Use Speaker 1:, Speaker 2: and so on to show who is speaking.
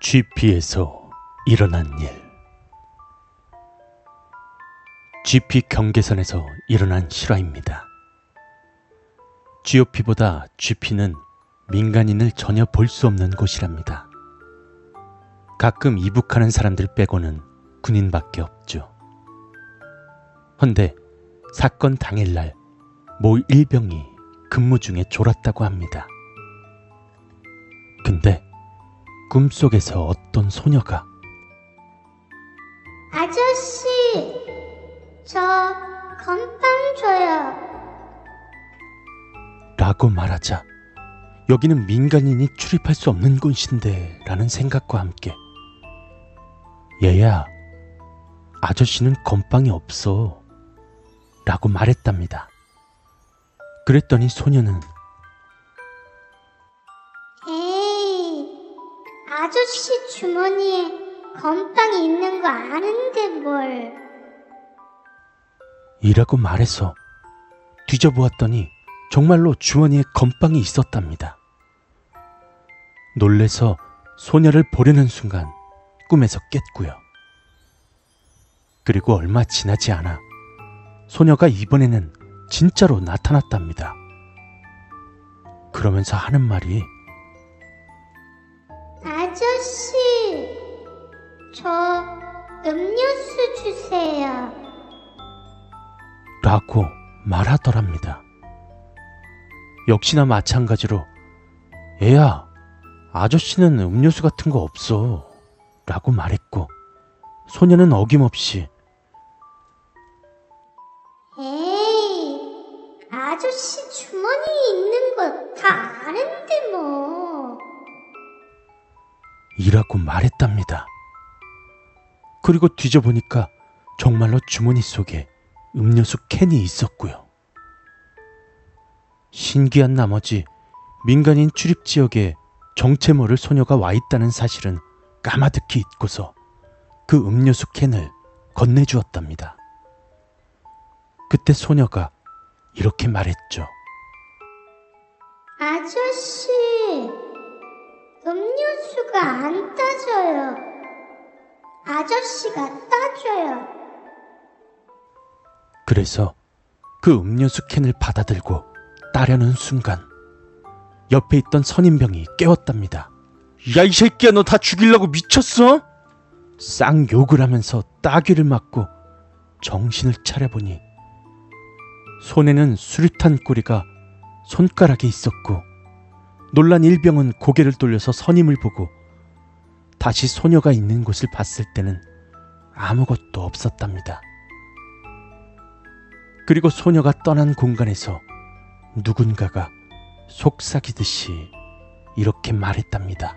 Speaker 1: GP에서 일어난 일. GP 경계선에서 일어난 실화입니다. GOP보다 GP는 민간인을 전혀 볼 수 없는 곳이랍니다. 가끔 이북하는 사람들 빼고는 군인밖에 없죠. 헌데 사건 당일날 모 일병이 근무 중에 졸았다고 합니다. 근데 꿈속에서 어떤 소녀가
Speaker 2: 아저씨, 저 건빵 줘요.
Speaker 1: 라고 말하자 여기는 민간인이 출입할 수 없는 곳인데 라는 생각과 함께 얘야 아저씨는 건빵이 없어 라고 말했답니다. 그랬더니 소녀는
Speaker 2: 아저씨 주머니에 건빵이 있는 거 아는데 뭘.
Speaker 1: 이라고 말해서 뒤져보았더니 정말로 주머니에 건빵이 있었답니다. 놀래서 소녀를 보려는 순간 꿈에서 깼고요. 그리고 얼마 지나지 않아 소녀가 이번에는 진짜로 나타났답니다. 그러면서 하는 말이
Speaker 2: 아저씨, 저 음료수 주세요.
Speaker 1: 라고 말하더랍니다. 역시나 마찬가지로 애야, 아저씨는 음료수 같은 거 없어. 라고 말했고, 소녀는 어김없이
Speaker 2: 에이, 아저씨 주머니에 있는 거 다 아는데 뭐.
Speaker 1: 이라고 말했답니다. 그리고 뒤져보니까 정말로 주머니 속에 음료수 캔이 있었고요. 신기한 나머지 민간인 출입 지역에 정체 모를 소녀가 와 있다는 사실은 까마득히 잊고서 그 음료수 캔을 건네주었답니다. 그때 소녀가 이렇게 말했죠.
Speaker 2: 아저씨, 음료수가 안 따져요. 아저씨가 따줘요.
Speaker 1: 그래서 그 음료수 캔을 받아들고 따려는 순간 옆에 있던 선임병이 깨웠답니다. 야 이 새끼야 너 다 죽이려고 미쳤어? 쌍 욕을 하면서 따귀를 맞고 정신을 차려보니 손에는 수류탄 꼬리가 손가락에 있었고 놀란 일병은 고개를 돌려서 선임을 보고 다시 소녀가 있는 곳을 봤을 때는 아무것도 없었답니다. 그리고 소녀가 떠난 공간에서 누군가가 속삭이듯이 이렇게 말했답니다.